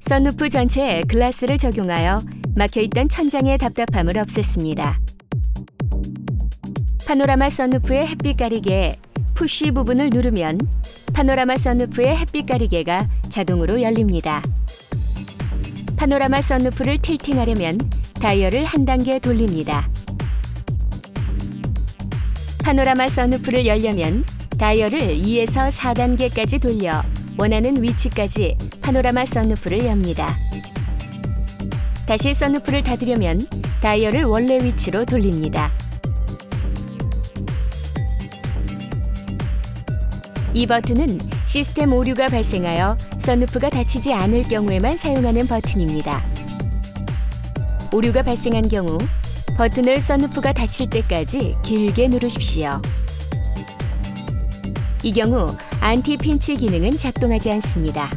선루프 전체에 글라스를 적용하여 막혀있던 천장의 답답함을 없앴습니다. 파노라마 선루프의 햇빛 가리개에 푸쉬 부분을 누르면 파노라마 선루프의 햇빛 가리개가 자동으로 열립니다. 파노라마 선루프를 틸팅하려면 다이얼을 한 단계 돌립니다. 파노라마 선루프를 열려면 다이얼을 2에서 4단계까지 돌려 원하는 위치까지 파노라마 선루프를 엽니다. 다시 선루프를 닫으려면 다이얼을 원래 위치로 돌립니다. 이 버튼은 시스템 오류가 발생하여 선루프가 닫히지 않을 경우에만 사용하는 버튼입니다. 오류가 발생한 경우 버튼을 선루프가 닫힐 때까지 길게 누르십시오. 이 경우 안티 핀치 기능은 작동하지 않습니다.